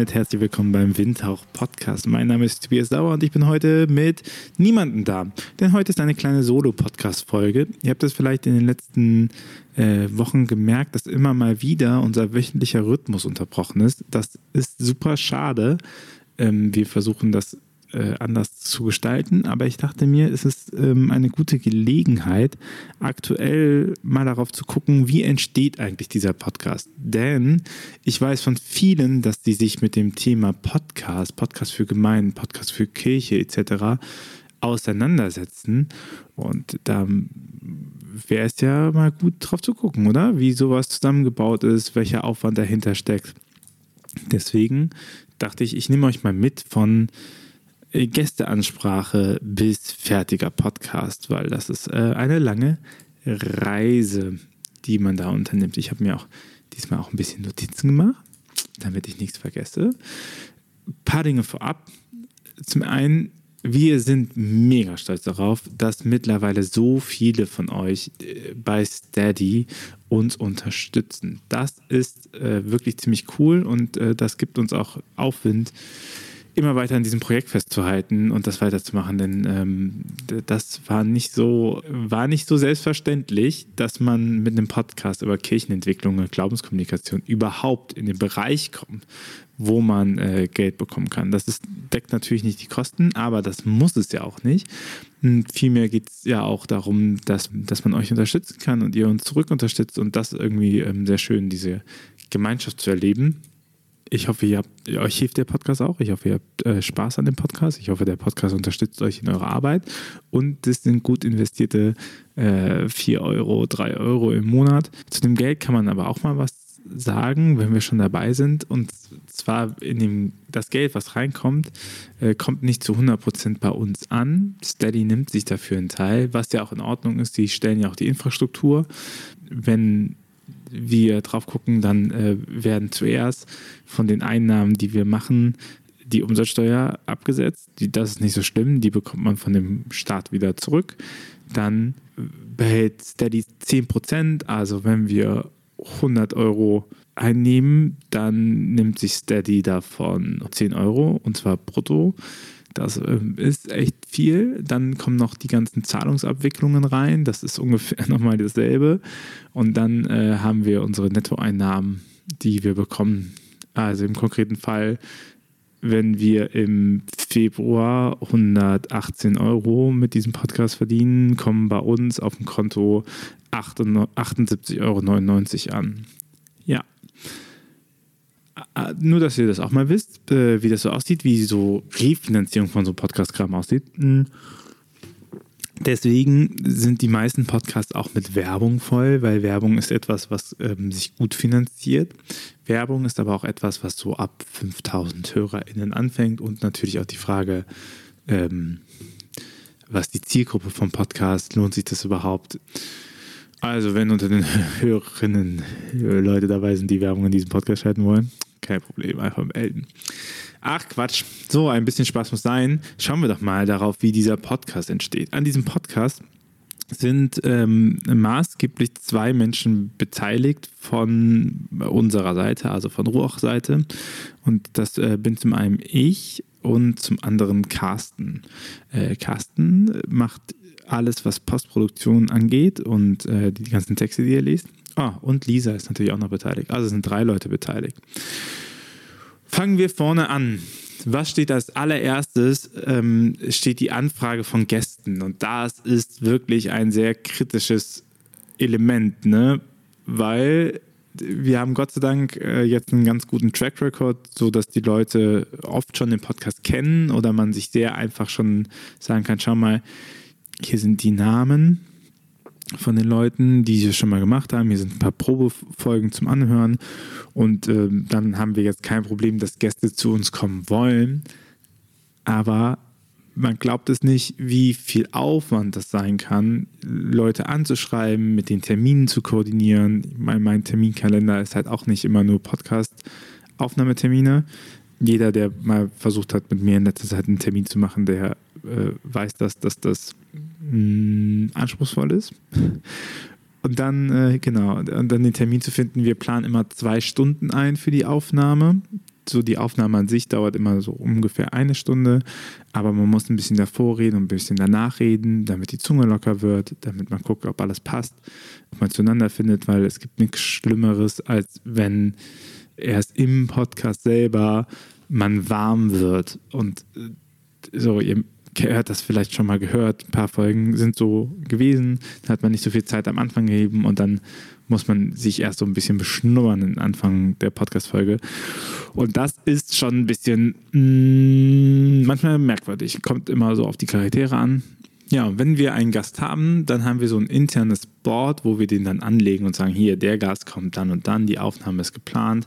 Damit herzlich willkommen beim Windhauch Podcast. Mein Name ist Tobias Sauer und ich bin heute mit niemandem da. Denn heute ist eine kleine Solo-Podcast-Folge. Ihr habt es vielleicht in den letzten äh, Wochen gemerkt, dass immer mal wieder unser wöchentlicher Rhythmus unterbrochen ist. Das ist super schade. Ähm, wir versuchen das äh, anders zu gestalten. Aber ich dachte mir, es ist ähm, eine gute Gelegenheit, aktuell mal darauf zu gucken, wie entsteht eigentlich dieser Podcast. Denn ich weiß von vielen, dass die sich mit dem Thema Podcast, Podcast für Gemeinden, Podcast für Kirche etc. auseinandersetzen. Und da wäre es ja mal gut drauf zu gucken, oder? Wie sowas zusammengebaut ist, welcher Aufwand dahinter steckt. Deswegen dachte ich, ich nehme euch mal mit von Gästeansprache bis fertiger Podcast, weil das ist äh, eine lange Reise, die man da unternimmt. Ich habe mir auch diesmal auch ein bisschen Notizen gemacht, damit ich nichts vergesse. Ein paar Dinge vorab. Zum einen, wir sind mega stolz darauf, dass mittlerweile so viele von euch äh, bei Steady uns unterstützen. Das ist äh, wirklich ziemlich cool und äh, das gibt uns auch Aufwind, immer weiter an diesem Projekt festzuhalten und das weiterzumachen, denn ähm, das war nicht so war nicht so selbstverständlich, dass man mit einem Podcast über Kirchenentwicklung und Glaubenskommunikation überhaupt in den Bereich kommt, wo man äh, Geld bekommen kann. Das ist, deckt natürlich nicht die Kosten, aber das muss es ja auch nicht. Und vielmehr geht es ja auch darum, dass, dass man euch unterstützen kann und ihr uns zurück unterstützt und das irgendwie ähm, sehr schön, diese Gemeinschaft zu erleben ich hoffe, ihr habt, euch hilft der Podcast auch. Ich hoffe, ihr habt äh, Spaß an dem Podcast. Ich hoffe, der Podcast unterstützt euch in eurer Arbeit. Und das sind gut investierte äh, 4 Euro, 3 Euro im Monat. Zu dem Geld kann man aber auch mal was sagen, wenn wir schon dabei sind. Und zwar in dem, das Geld, was reinkommt, äh, kommt nicht zu 100% bei uns an. Steady nimmt sich dafür einen Teil, was ja auch in Ordnung ist. Die stellen ja auch die Infrastruktur. Wenn wir drauf gucken, dann äh, werden zuerst von den Einnahmen, die wir machen, die Umsatzsteuer abgesetzt. Die, das ist nicht so schlimm, die bekommt man von dem Staat wieder zurück. Dann behält Steady 10%, also wenn wir 100 Euro einnehmen, dann nimmt sich Steady davon 10 Euro und zwar brutto. Das ähm, ist echt viel. Dann kommen noch die ganzen Zahlungsabwicklungen rein. Das ist ungefähr nochmal dasselbe. Und dann äh, haben wir unsere Nettoeinnahmen, die wir bekommen. Also im konkreten Fall, wenn wir im Februar 118 Euro mit diesem Podcast verdienen, kommen bei uns auf dem Konto 78,99 Euro an. Ja, äh, nur, dass ihr das auch mal wisst, äh, wie das so aussieht, wie so Refinanzierung von so Podcast-Kram aussieht. Hm. Deswegen sind die meisten Podcasts auch mit Werbung voll, weil Werbung ist etwas, was ähm, sich gut finanziert. Werbung ist aber auch etwas, was so ab 5000 HörerInnen anfängt und natürlich auch die Frage, ähm, was die Zielgruppe vom Podcast, lohnt sich das überhaupt? Also, wenn unter den Hörerinnen Leute dabei sind, die Werbung in diesem Podcast schalten wollen, kein Problem, einfach melden. Ach Quatsch, so ein bisschen Spaß muss sein. Schauen wir doch mal darauf, wie dieser Podcast entsteht. An diesem Podcast sind ähm, maßgeblich zwei Menschen beteiligt von unserer Seite, also von Ruach-Seite. Und das äh, bin zum einen ich und zum anderen Carsten. Äh, Carsten macht alles, was Postproduktion angeht und äh, die ganzen Texte, die er liest. Ah, und Lisa ist natürlich auch noch beteiligt. Also sind drei Leute beteiligt. Fangen wir vorne an. Was steht als allererstes? Ähm, steht die Anfrage von Gästen. Und das ist wirklich ein sehr kritisches Element, ne? weil wir haben Gott sei Dank äh, jetzt einen ganz guten Track Record, sodass die Leute oft schon den Podcast kennen oder man sich sehr einfach schon sagen kann, schau mal, hier sind die Namen von den Leuten, die es schon mal gemacht haben. Hier sind ein paar Probefolgen zum Anhören. Und äh, dann haben wir jetzt kein Problem, dass Gäste zu uns kommen wollen. Aber man glaubt es nicht, wie viel Aufwand das sein kann, Leute anzuschreiben, mit den Terminen zu koordinieren. Mein, mein Terminkalender ist halt auch nicht immer nur Podcast-Aufnahmetermine. Jeder, der mal versucht hat, mit mir in letzter Zeit einen Termin zu machen, der äh, weiß das, dass das mh, mm, anspruchsvoll ist. Und dann, äh, genau, und dann den Termin zu finden. Wir planen immer zwei Stunden ein für die Aufnahme. So die Aufnahme an sich dauert immer so ungefähr eine Stunde, aber man muss ein bisschen davor reden und ein bisschen danach reden, damit die Zunge locker wird, damit man guckt, ob alles passt, ob man zueinander findet, weil es gibt nichts Schlimmeres, als wenn erst im Podcast selber man warm wird und äh, so, ihr hört das vielleicht schon mal gehört, ein paar Folgen sind so gewesen, da hat man nicht so viel Zeit am Anfang gegeben und dann muss man sich erst so ein bisschen beschnuppern am Anfang der Podcast-Folge. Und das ist schon ein bisschen mh, mm, manchmal merkwürdig, kommt immer so auf die Charaktere an. Ja, wenn wir einen Gast haben, dann haben wir so ein internes Board, wo wir den dann anlegen und sagen, hier, der Gast kommt dann und dann, die Aufnahme ist geplant.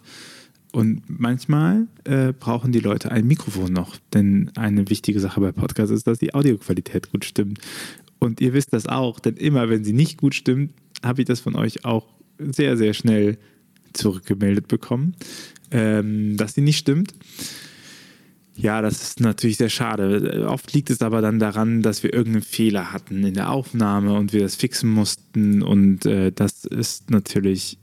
Und manchmal äh, brauchen die Leute ein Mikrofon noch, denn eine wichtige Sache bei Podcasts ist, dass die Audioqualität gut stimmt. Und ihr wisst das auch, denn immer wenn sie nicht gut stimmt, habe ich das von euch auch sehr, sehr schnell zurückgemeldet bekommen, ähm, dass sie nicht stimmt. Ja, das ist natürlich sehr schade. Oft liegt es aber dann daran, dass wir irgendeinen Fehler hatten in der Aufnahme und wir das fixen mussten und äh, das ist natürlich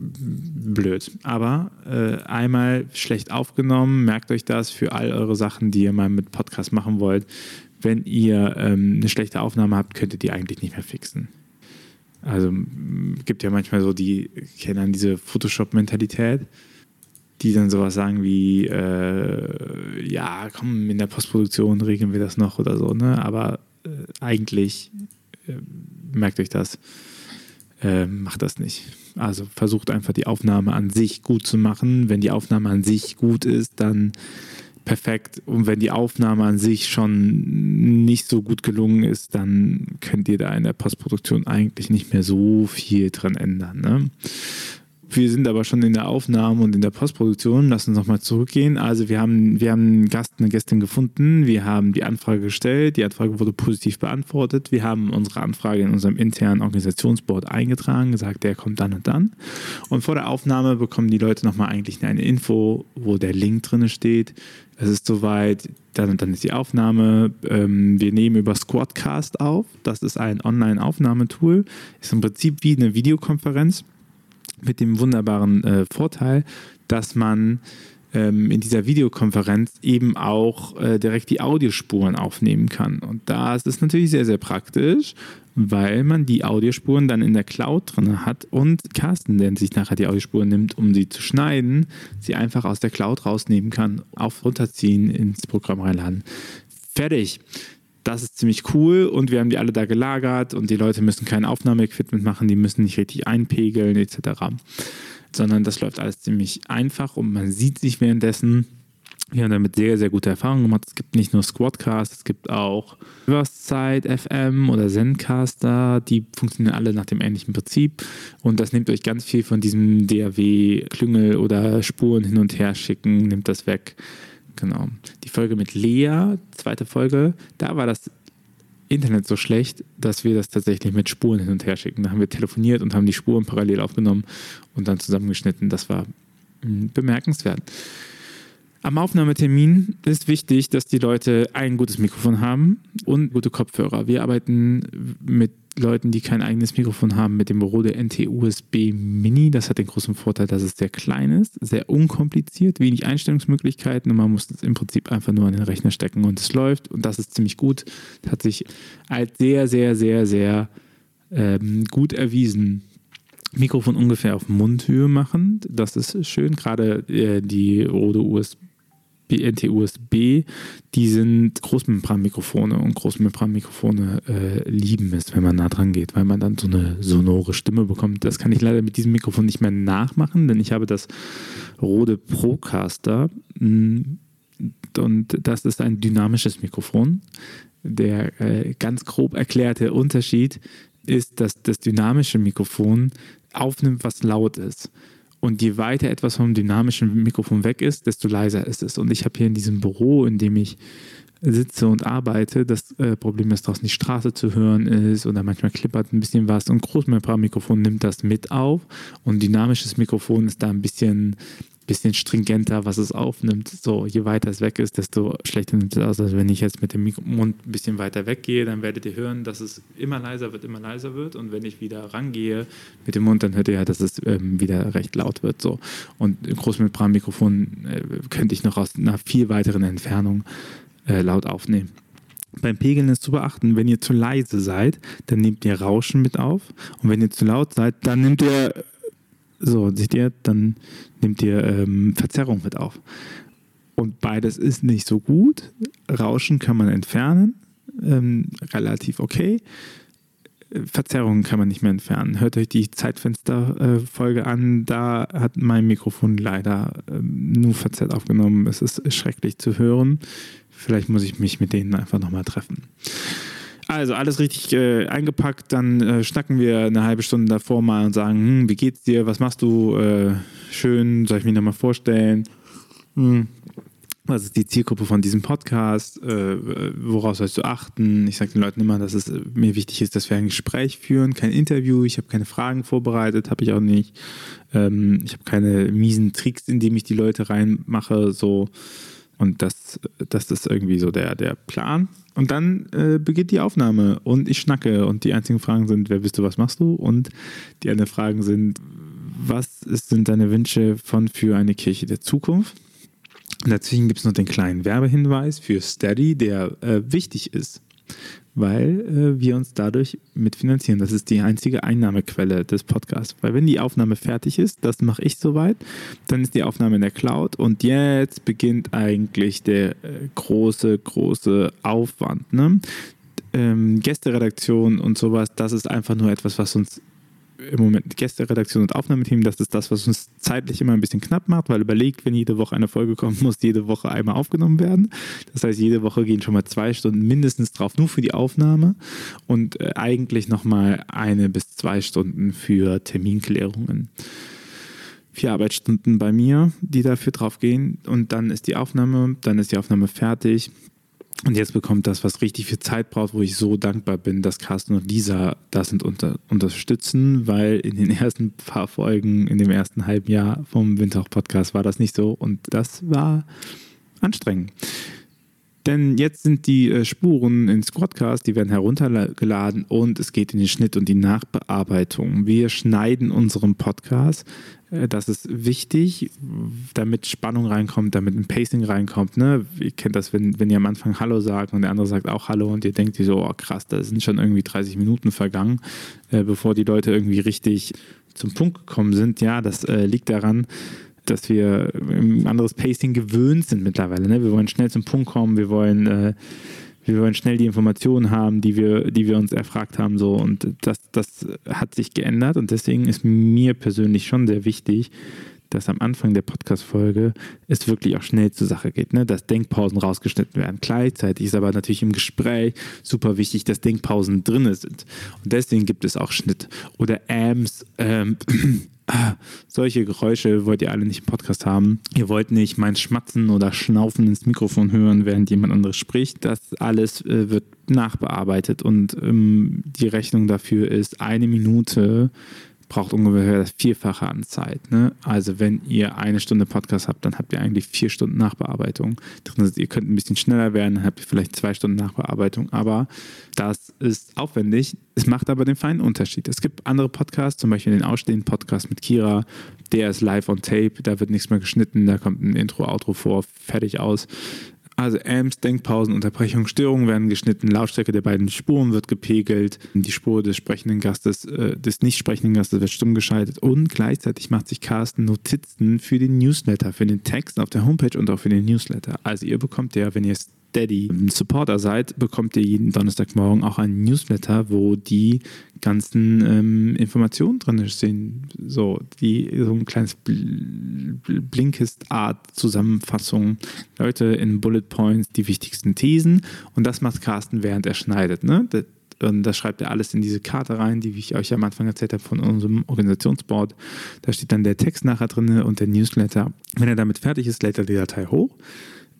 blöd. Aber äh, einmal schlecht aufgenommen, merkt euch das für all eure Sachen, die ihr mal mit Podcast machen wollt. Wenn ihr ähm, eine schlechte Aufnahme habt, könnt ihr die eigentlich nicht mehr fixen. Also gibt ja manchmal so die, kennen diese Photoshop-Mentalität, die dann sowas sagen wie, äh, ja, komm, in der Postproduktion regeln wir das noch oder so, ne? Aber äh, eigentlich äh, merkt euch das, äh, macht das nicht. Also versucht einfach die Aufnahme an sich gut zu machen. Wenn die Aufnahme an sich gut ist, dann perfekt. Und wenn die Aufnahme an sich schon nicht so gut gelungen ist, dann könnt ihr da in der Postproduktion eigentlich nicht mehr so viel dran ändern. Ne? Wir sind aber schon in der Aufnahme und in der Postproduktion. Lass uns nochmal zurückgehen. Also wir haben, wir haben einen Gast, eine Gästin gefunden. Wir haben die Anfrage gestellt. Die Anfrage wurde positiv beantwortet. Wir haben unsere Anfrage in unserem internen Organisationsboard eingetragen, gesagt, der kommt dann und dann. Und vor der Aufnahme bekommen die Leute nochmal eigentlich eine Info, wo der Link drin steht. Es ist soweit, dann und dann ist die Aufnahme. Ähm, wir nehmen über Squadcast auf. Das ist ein Online-Aufnahmetool. Ist im Prinzip wie eine Videokonferenz mit dem wunderbaren äh, Vorteil, dass man ähm, in dieser Videokonferenz eben auch äh, direkt die Audiospuren aufnehmen kann. Und das ist natürlich sehr, sehr praktisch, weil man die Audiospuren dann in der Cloud drin hat und Carsten, der sich nachher die Audiospuren nimmt, um sie zu schneiden, sie einfach aus der Cloud rausnehmen kann, auf runterziehen, ins Programm reinladen. Fertig das ist ziemlich cool und wir haben die alle da gelagert und die Leute müssen kein Aufnahmeequipment machen, die müssen nicht richtig einpegeln etc. Sondern das läuft alles ziemlich einfach und man sieht sich währenddessen. Wir haben damit sehr, sehr gute Erfahrungen gemacht. Es gibt nicht nur Squadcast, es gibt auch Riverside FM oder Zencaster. Die funktionieren alle nach dem ähnlichen Prinzip. Und das nimmt euch ganz viel von diesem DAW-Klüngel oder Spuren hin und her schicken, nimmt das weg. Genau. Die Folge mit Lea, zweite Folge, da war das Internet so schlecht, dass wir das tatsächlich mit Spuren hin und her schicken. Da haben wir telefoniert und haben die Spuren parallel aufgenommen und dann zusammengeschnitten. Das war hm, bemerkenswert. Am Aufnahmetermin ist wichtig, dass die Leute ein gutes Mikrofon haben und gute Kopfhörer. Wir arbeiten mit Leuten, die kein eigenes Mikrofon haben, mit dem Rode NT-USB Mini. Das hat den großen Vorteil, dass es sehr klein ist, sehr unkompliziert, wenig Einstellungsmöglichkeiten und man muss es im Prinzip einfach nur an den Rechner stecken und es läuft und das ist ziemlich gut. Das hat sich als sehr, sehr, sehr, sehr ähm, gut erwiesen. Mikrofon ungefähr auf Mundhöhe machen, das ist schön. Gerade äh, die Rode USB NT-USB, die sind Großmembranmikrofone und Großmembranmikrofone äh, lieben es, wenn man nah dran geht, weil man dann so eine sonore Stimme bekommt. Das kann ich leider mit diesem Mikrofon nicht mehr nachmachen, denn ich habe das Rode Procaster mm, und das ist ein dynamisches Mikrofon. Der äh, ganz grob erklärte Unterschied ist, dass das dynamische Mikrofon aufnimmt, was laut ist. Und je weiter etwas vom dynamischen Mikrofon weg ist, desto leiser ist es. Und ich habe hier in diesem Büro, in dem ich sitze und arbeite, das äh, Problem ist, draußen die Straße zu hören ist oder manchmal klippert ein bisschen was und Großmembranmikrofon nimmt das mit auf und dynamisches Mikrofon ist da ein bisschen bisschen stringenter, was es aufnimmt. So, je weiter es weg ist, desto schlechter nimmt es aus. Also wenn ich jetzt mit dem Mund ein bisschen weiter weggehe, dann werdet ihr hören, dass es immer leiser wird, immer leiser wird. Und wenn ich wieder rangehe mit dem Mund, dann hört ihr ja, dass es ähm, wieder recht laut wird. So. Und Großmembranmikrofon äh, könnte ich noch aus einer viel weiteren Entfernung äh, laut aufnehmen. Beim Pegeln ist zu beachten, wenn ihr zu leise seid, dann nehmt ihr Rauschen mit auf. Und wenn ihr zu laut seid, dann nehmt ihr so, seht ihr, dann nehmt ihr ähm, Verzerrung mit auf. Und beides ist nicht so gut. Rauschen kann man entfernen, ähm, relativ okay. Verzerrungen kann man nicht mehr entfernen. Hört euch die Zeitfenster-Folge an. Da hat mein Mikrofon leider ähm, nur verzerrt aufgenommen. Es ist schrecklich zu hören. Vielleicht muss ich mich mit denen einfach nochmal treffen. Also alles richtig äh, eingepackt, dann äh, schnacken wir eine halbe Stunde davor mal und sagen, hm, wie geht's dir, was machst du, äh, schön, soll ich mich nochmal vorstellen? Hm. Was ist die Zielgruppe von diesem Podcast? Äh, woraus sollst du achten? Ich sage den Leuten immer, dass es mir wichtig ist, dass wir ein Gespräch führen, kein Interview. Ich habe keine Fragen vorbereitet, habe ich auch nicht. Ähm, ich habe keine miesen Tricks, in die ich die Leute reinmache. So. Und das, das ist irgendwie so der, der Plan. Und dann äh, beginnt die Aufnahme und ich schnacke und die einzigen Fragen sind, wer bist du, was machst du? Und die anderen Fragen sind, was sind deine Wünsche von für eine Kirche der Zukunft? Und dazwischen gibt es noch den kleinen Werbehinweis für Steady, der äh, wichtig ist weil äh, wir uns dadurch mitfinanzieren. Das ist die einzige Einnahmequelle des Podcasts. Weil wenn die Aufnahme fertig ist, das mache ich soweit, dann ist die Aufnahme in der Cloud und jetzt beginnt eigentlich der äh, große, große Aufwand. Ne? Ähm, Gästeredaktion und sowas, das ist einfach nur etwas, was uns im Moment Gästeredaktion und Aufnahmeteam, das ist das, was uns zeitlich immer ein bisschen knapp macht, weil überlegt, wenn jede Woche eine Folge kommt, muss jede Woche einmal aufgenommen werden. Das heißt, jede Woche gehen schon mal zwei Stunden mindestens drauf, nur für die Aufnahme und äh, eigentlich nochmal eine bis zwei Stunden für Terminklärungen. Vier Arbeitsstunden bei mir, die dafür drauf gehen und dann ist die Aufnahme, dann ist die Aufnahme fertig und jetzt bekommt das, was richtig viel Zeit braucht, wo ich so dankbar bin, dass Carsten und Lisa das unter, unterstützen, weil in den ersten paar Folgen, in dem ersten halben Jahr vom Windhauch-Podcast war das nicht so und das war anstrengend. Denn jetzt sind die äh, Spuren in Squadcast, die werden heruntergeladen und es geht in den Schnitt und die Nachbearbeitung. Wir schneiden unseren Podcast. Äh, das ist wichtig, damit Spannung reinkommt, damit ein Pacing reinkommt. Ne? Ihr kennt das, wenn, wenn ihr am Anfang Hallo sagt und der andere sagt auch Hallo und ihr denkt so, oh krass, da sind schon irgendwie 30 Minuten vergangen, äh, bevor die Leute irgendwie richtig zum Punkt gekommen sind. Ja, das liegt daran, dass wir ein anderes Pacing gewöhnt sind mittlerweile. Ne? Wir wollen schnell zum Punkt kommen, wir wollen, äh, wir wollen schnell die Informationen haben, die wir, die wir uns erfragt haben. So. Und das, das hat sich geändert und deswegen ist mir persönlich schon sehr wichtig, dass am Anfang der Podcast-Folge es wirklich auch schnell zur Sache geht, ne? dass Denkpausen rausgeschnitten werden. Gleichzeitig ist aber natürlich im Gespräch super wichtig, dass Denkpausen drin sind. Und deswegen gibt es auch Schnitt oder Ams, ähm, solche Geräusche wollt ihr alle nicht im Podcast haben. Ihr wollt nicht mein Schmatzen oder Schnaufen ins Mikrofon hören, während jemand anderes spricht. Das alles äh, wird nachbearbeitet und ähm, die Rechnung dafür ist eine Minute braucht ungefähr das Vierfache an Zeit. Ne? Also wenn ihr eine Stunde Podcast habt, dann habt ihr eigentlich vier Stunden Nachbearbeitung. Drin ihr könnt ein bisschen schneller werden, dann habt ihr vielleicht zwei Stunden Nachbearbeitung, aber das ist aufwendig. Es macht aber den feinen Unterschied. Es gibt andere Podcasts, zum Beispiel den ausstehenden Podcast mit Kira, der ist live on tape, da wird nichts mehr geschnitten, da kommt ein Intro, Outro vor, fertig aus. Also Amps, Denkpausen, Unterbrechungen, Störungen werden geschnitten, Lautstärke der beiden Spuren wird gepegelt, die Spur des sprechenden Gastes, äh, des nicht sprechenden Gastes wird stumm geschaltet und gleichzeitig macht sich Carsten Notizen für den Newsletter, für den Text auf der Homepage und auch für den Newsletter. Also ihr bekommt ja, wenn ihr es Steady Supporter seid, bekommt ihr jeden Donnerstagmorgen auch einen Newsletter, wo die ganzen ähm, Informationen drin stehen. So, die, so ein kleines Blinkist-Art-Zusammenfassung. Leute in Bullet Points die wichtigsten Thesen und das macht Carsten, während er schneidet. Ne? Und das schreibt er alles in diese Karte rein, die ich euch am Anfang erzählt habe von unserem Organisationsboard. Da steht dann der Text nachher drin und der Newsletter. Wenn er damit fertig ist, lädt er die Datei hoch.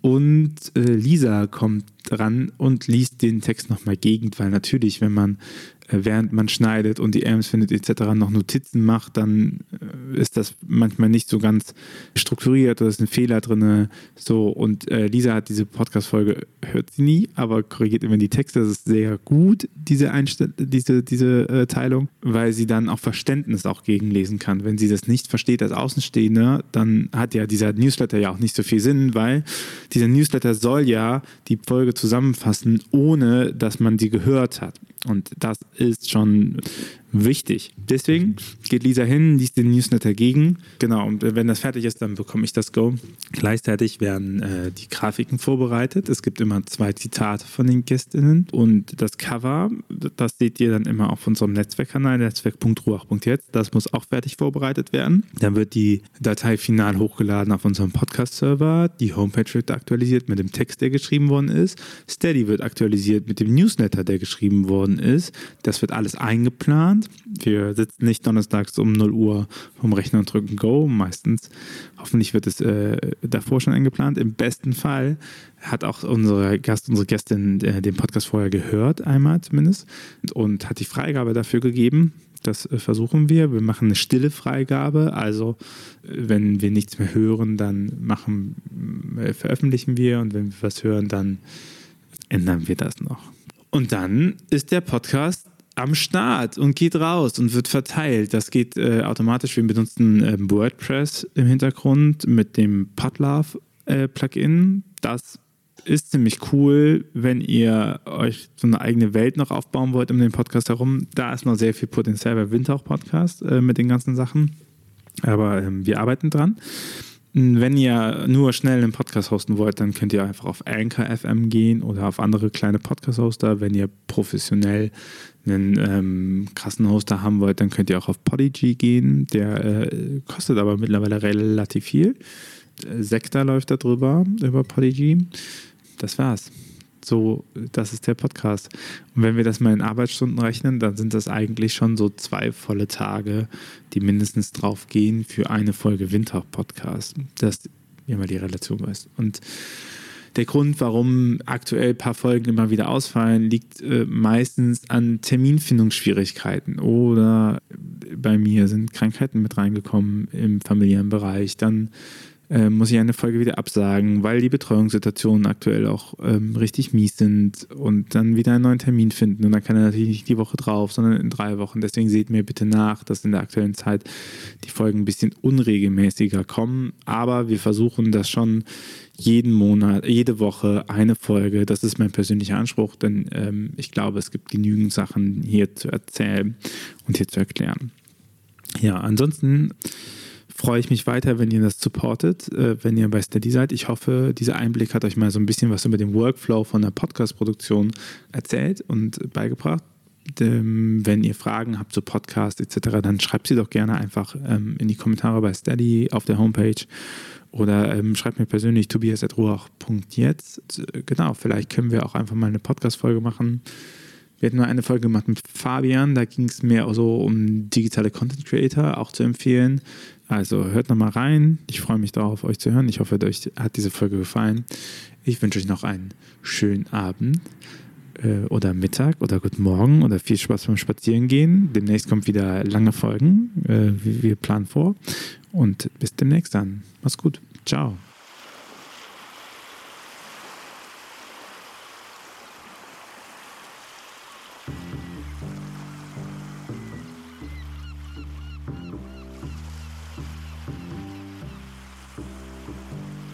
Und äh, Lisa kommt dran und liest den Text nochmal gegen, weil natürlich, wenn man während man schneidet und die Amps findet etc. noch Notizen macht, dann äh, ist das manchmal nicht so ganz strukturiert oder ist ein Fehler drin. So, und äh, Lisa hat diese Podcast-Folge, hört sie nie, aber korrigiert immer die Texte. Das ist sehr gut, diese, Einstell diese, diese äh, Teilung, weil sie dann auch Verständnis auch gegenlesen kann. Wenn sie das nicht versteht als Außenstehender, dann hat ja dieser Newsletter ja auch nicht so viel Sinn, weil dieser Newsletter soll ja die Folge zusammenfassen, ohne dass man sie gehört hat. Und das ist schon wichtig. Deswegen geht Lisa hin, liest den Newsletter gegen. Genau, und wenn das fertig ist, dann bekomme ich das Go. Gleichzeitig werden äh, die Grafiken vorbereitet. Es gibt immer zwei Zitate von den Gästinnen und das Cover, das seht ihr dann immer auf unserem Netzwerkkanal, netzwerk.ruach.jetzt. Das muss auch fertig vorbereitet werden. Dann wird die Datei final hochgeladen auf unserem Podcast-Server. Die Homepage wird aktualisiert mit dem Text, der geschrieben worden ist. Steady wird aktualisiert mit dem Newsletter, der geschrieben worden ist. Das wird alles eingeplant geplant. Wir sitzen nicht donnerstags um 0 Uhr vom Rechner und drücken Go. Meistens, hoffentlich wird es äh, davor schon eingeplant. Im besten Fall hat auch unsere Gast, unsere Gästin äh, den Podcast vorher gehört, einmal zumindest, und hat die Freigabe dafür gegeben. Das äh, versuchen wir. Wir machen eine stille Freigabe. Also, äh, wenn wir nichts mehr hören, dann machen, äh, veröffentlichen wir und wenn wir was hören, dann ändern wir das noch. Und dann ist der Podcast am Start und geht raus und wird verteilt. Das geht äh, automatisch. Wir benutzen äh, WordPress im Hintergrund mit dem Podlove-Plugin. Äh, das ist ziemlich cool, wenn ihr euch so eine eigene Welt noch aufbauen wollt um den Podcast herum. Da ist noch sehr viel Potenzial bei Windhauch Podcast äh, mit den ganzen Sachen. Aber ähm, wir arbeiten dran. Wenn ihr nur schnell einen Podcast hosten wollt, dann könnt ihr einfach auf Anchor FM gehen oder auf andere kleine Podcast-Hoster. Wenn ihr professionell einen ähm, krassen Hoster haben wollt, dann könnt ihr auch auf Podigy gehen. Der äh, kostet aber mittlerweile relativ viel. Sekta läuft da drüber, über Podigy. Das war's. So, das ist der Podcast. Und wenn wir das mal in Arbeitsstunden rechnen, dann sind das eigentlich schon so zwei volle Tage, die mindestens drauf gehen für eine Folge Winter-Podcast. Dass ihr mal die Relation weißt. Und der Grund, warum aktuell ein paar Folgen immer wieder ausfallen, liegt äh, meistens an Terminfindungsschwierigkeiten oder bei mir sind Krankheiten mit reingekommen im familiären Bereich. Dann äh, muss ich eine Folge wieder absagen, weil die Betreuungssituationen aktuell auch ähm, richtig mies sind und dann wieder einen neuen Termin finden. Und dann kann er natürlich nicht die Woche drauf, sondern in drei Wochen. Deswegen seht mir bitte nach, dass in der aktuellen Zeit die Folgen ein bisschen unregelmäßiger kommen. Aber wir versuchen das schon jeden Monat, jede Woche eine Folge. Das ist mein persönlicher Anspruch, denn ähm, ich glaube, es gibt genügend Sachen hier zu erzählen und hier zu erklären. Ja, ansonsten freue ich mich weiter, wenn ihr das supportet, äh, wenn ihr bei Steady seid. Ich hoffe, dieser Einblick hat euch mal so ein bisschen was über den Workflow von der Podcast-Produktion erzählt und beigebracht. Ähm, wenn ihr Fragen habt zu Podcast etc., dann schreibt sie doch gerne einfach ähm, in die Kommentare bei Steady auf der Homepage oder ähm, schreibt mir persönlich tobias.ruach.jetzt. Genau, vielleicht können wir auch einfach mal eine Podcast-Folge machen. Wir hatten nur eine Folge gemacht mit Fabian, da ging es mehr so um digitale Content Creator, auch zu empfehlen. Also hört nochmal rein. Ich freue mich darauf, euch zu hören. Ich hoffe, euch hat diese Folge gefallen. Ich wünsche euch noch einen schönen Abend äh, oder Mittag oder guten Morgen oder viel Spaß beim Spazierengehen. Demnächst kommt wieder lange Folgen. Äh, wir planen vor. Und bis demnächst dann. Mach's gut. Ciao.